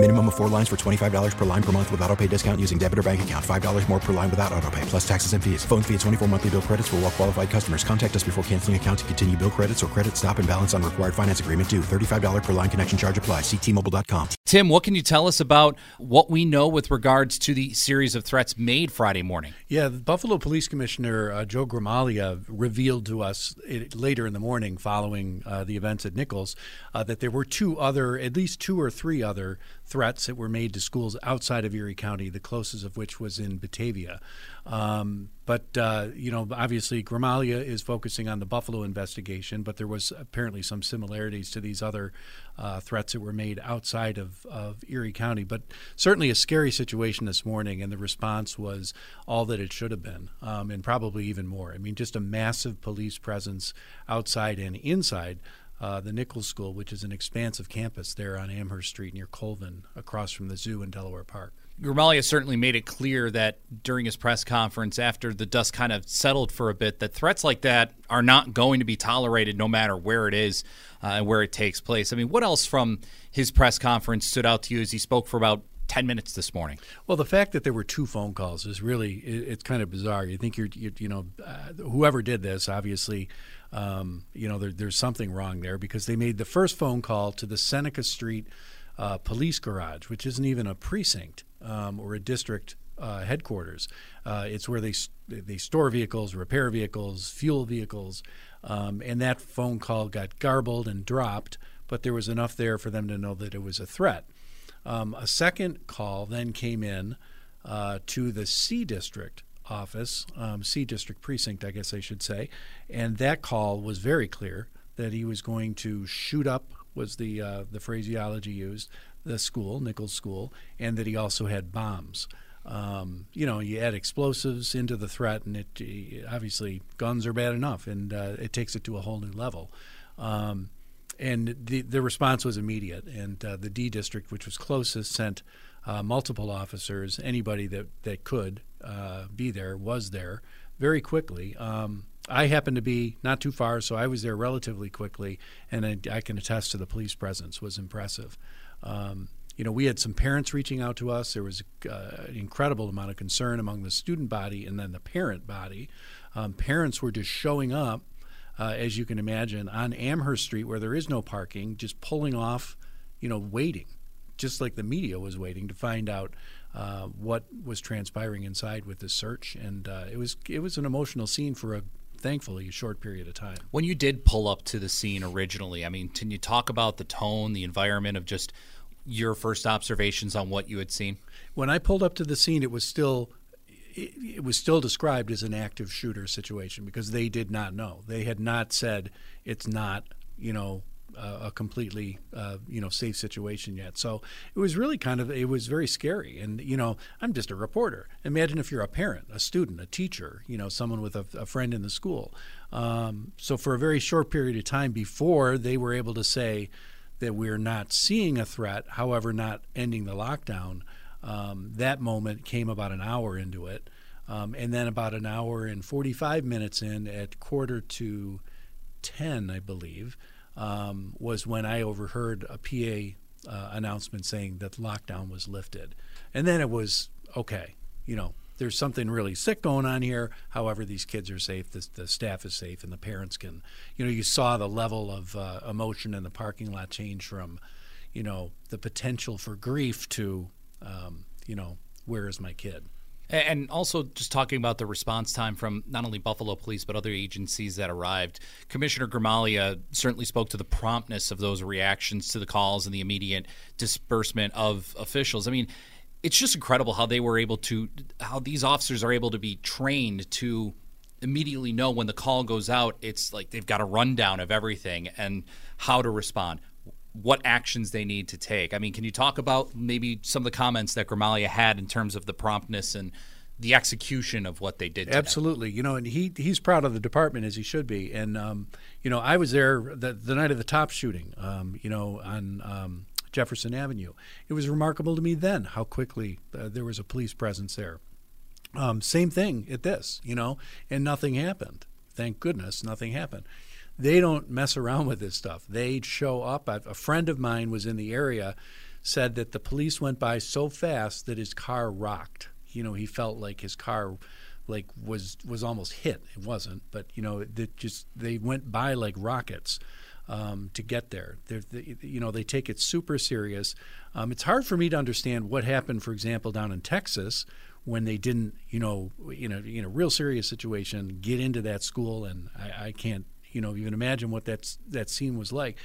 Minimum of four lines for $25 per line per month with auto pay discount using debit or bank account. $5 more per line without auto pay, plus taxes and fees. Phone fee at 24 monthly bill credits for all well qualified customers. Contact us before canceling account to continue bill credits or credit stop and balance on required finance agreement due. $35 per line connection charge apply. Ctmobile.com. Tim, what can you tell us about what we know with regards to the series of threats made Friday morning? Yeah, the Buffalo Police Commissioner uh, Joe Gramaglia revealed to us it, later in the morning following uh, the events at Nichols uh, that there were two other, at least two or three other threats that were made to schools outside of Erie County, the closest of which was in Batavia. Um, but, uh, you know, obviously Gramaglia is focusing on the Buffalo investigation, but there was apparently some similarities to these other uh, threats that were made outside of, of Erie County. But certainly a scary situation this morning, and the response was all that it should have been, um, and probably even more. I mean, just a massive police presence outside and inside uh, the Nichols School, which is an expansive campus there on Amherst Street near Colvin, across from the zoo in Delaware Park. Gramaglia certainly made it clear that during his press conference, after the dust kind of settled for a bit, that threats like that are not going to be tolerated no matter where it is uh, and where it takes place. I mean, what else from his press conference stood out to you as he spoke for about 10 minutes this morning. Well, the fact that there were two phone calls is really, it, it's kind of bizarre. You think you're, you, you know, uh, whoever did this, obviously, um, you know, there, there's something wrong there because they made the first phone call to the Seneca Street uh, police garage, which isn't even a precinct um, or a district uh, headquarters. Uh, it's where they they store vehicles, repair vehicles, fuel vehicles, um, and that phone call got garbled and dropped. But there was enough there for them to know that it was a threat. Um, a second call then came in uh, to the C district office, um, C district precinct, I guess I should say, and that call was very clear that he was going to shoot up was the uh, the phraseology used the school Nichols School, and that he also had bombs. Um, you know, you add explosives into the threat, and it obviously guns are bad enough, and uh, it takes it to a whole new level. Um, and the the response was immediate. And uh, the D district, which was closest, sent uh, multiple officers. Anybody that that could uh, be there was there very quickly. Um, I happened to be not too far, so I was there relatively quickly, and I, I can attest to the police presence was impressive. Um, you know, we had some parents reaching out to us. There was uh, an incredible amount of concern among the student body and then the parent body. Um, parents were just showing up uh, as you can imagine, on Amherst Street where there is no parking, just pulling off, you know, waiting, just like the media was waiting to find out uh, what was transpiring inside with this search. And uh, it was it was an emotional scene for a thankfully a short period of time. When you did pull up to the scene originally, I mean, can you talk about the tone, the environment of just your first observations on what you had seen? When I pulled up to the scene, it was still it, was still described as an active shooter situation because they did not know. They had not said it's not, you know, a completely uh, you know safe situation yet. So it was really kind of it was very scary. And you know I'm just a reporter. Imagine if you're a parent, a student, a teacher, you know someone with a, a friend in the school. Um, so for a very short period of time before they were able to say that we're not seeing a threat, however, not ending the lockdown. Um, that moment came about an hour into it. Um, and then about an hour and 45 minutes in, at quarter to 10, I believe, um, was when I overheard a PA uh, announcement saying that lockdown was lifted. And then it was okay, you know, there's something really sick going on here. However, these kids are safe, the, the staff is safe, and the parents can, you know, you saw the level of uh, emotion in the parking lot change from, you know, the potential for grief to, um, you know, where is my kid? And also, just talking about the response time from not only Buffalo Police but other agencies that arrived, Commissioner Gramaglia certainly spoke to the promptness of those reactions to the calls and the immediate disbursement of officials. I mean, it's just incredible how they were able to, how these officers are able to be trained to immediately know when the call goes out. It's like they've got a rundown of everything and how to respond what actions they need to take. I mean, can you talk about maybe some of the comments that Gramaglia had in terms of the promptness and the execution of what they did? Absolutely. You know, and he he's proud of the department as he should be. And um, you know, I was there the, the night of the top shooting. Um, you know, on um, Jefferson Avenue. It was remarkable to me then how quickly uh, there was a police presence there. Um, same thing at this, you know, and nothing happened. Thank goodness, nothing happened. They don't mess around with this stuff. They show up. A friend of mine was in the area, said that the police went by so fast that his car rocked. You know, he felt like his car like was was almost hit. It wasn't, but you know, it just they went by like rockets. Um, to get there. They, you know, they take it super serious. Um, it's hard for me to understand what happened, for example, down in Texas when they didn't, you know, in a, in a real serious situation, get into that school. And I, I can't, you know, you can imagine what that that scene was like.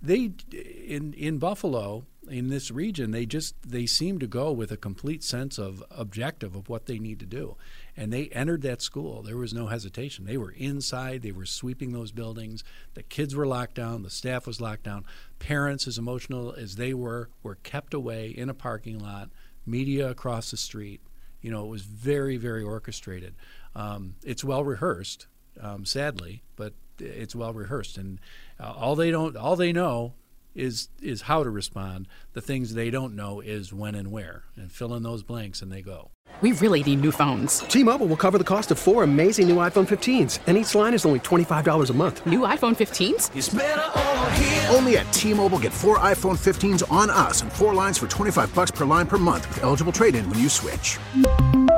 They in in Buffalo, in this region, they just they seem to go with a complete sense of objective of what they need to do, and they entered that school. There was no hesitation. They were inside. They were sweeping those buildings. The kids were locked down. The staff was locked down. Parents, as emotional as they were, were kept away in a parking lot. Media across the street. You know, it was very, very orchestrated. Um, it's well rehearsed, um, sadly, but it's well rehearsed, and uh, all they don't, all they know is is how to respond. The things they don't know is when and where, and fill in those blanks, and they go. We really need new phones. T-Mobile will cover the cost of four amazing new iPhone 15s, and each line is only twenty five dollars a month. New iPhone 15s? Only at T-Mobile, get four iPhone 15s on us, and four lines for twenty five bucks per line per month with eligible trade-in when you switch.